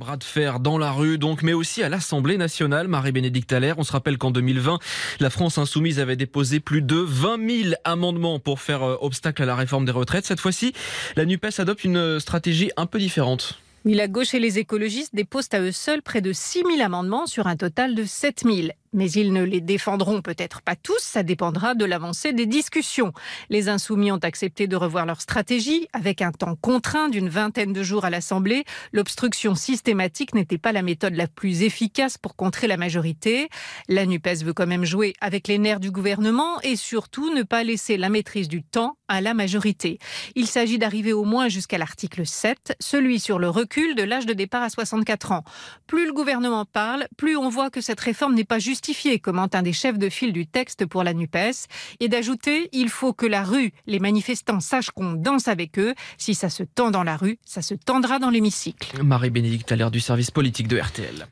bras de fer dans la rue, donc, mais aussi à l'Assemblée nationale. Marie-Bénédicte Allaire, on se rappelle qu'en 2020, la France insoumise avait déposé plus de 20 000 amendements pour faire euh, obstacle à la réforme des retraites. Cette fois-ci, la NUPES adopte une stratégie un peu différente. La gauche et les écologistes déposent à eux seuls près de 6 000 amendements sur un total de 7 000. Mais ils ne les défendront peut-être pas tous, ça dépendra de l'avancée des discussions. Les insoumis ont accepté de revoir leur stratégie avec un temps contraint d'une vingtaine de jours à l'Assemblée. L'obstruction systématique n'était pas la méthode la plus efficace pour contrer la majorité. La NUPES veut quand même jouer avec les nerfs du gouvernement et surtout ne pas laisser la maîtrise du temps à la majorité. Il s'agit d'arriver au moins jusqu'à l'article 7, celui sur le recul de l'âge de départ à 64 ans. Plus le gouvernement parle, plus on voit que cette réforme n'est pas juste justifié, commente un des chefs de file du texte pour la NUPES, et d'ajouter il faut que la rue, les manifestants sachent qu'on danse avec eux. Si ça se tend dans la rue, ça se tendra dans l'hémicycle. Marie-Bénédicte l'ère du service politique de RTL.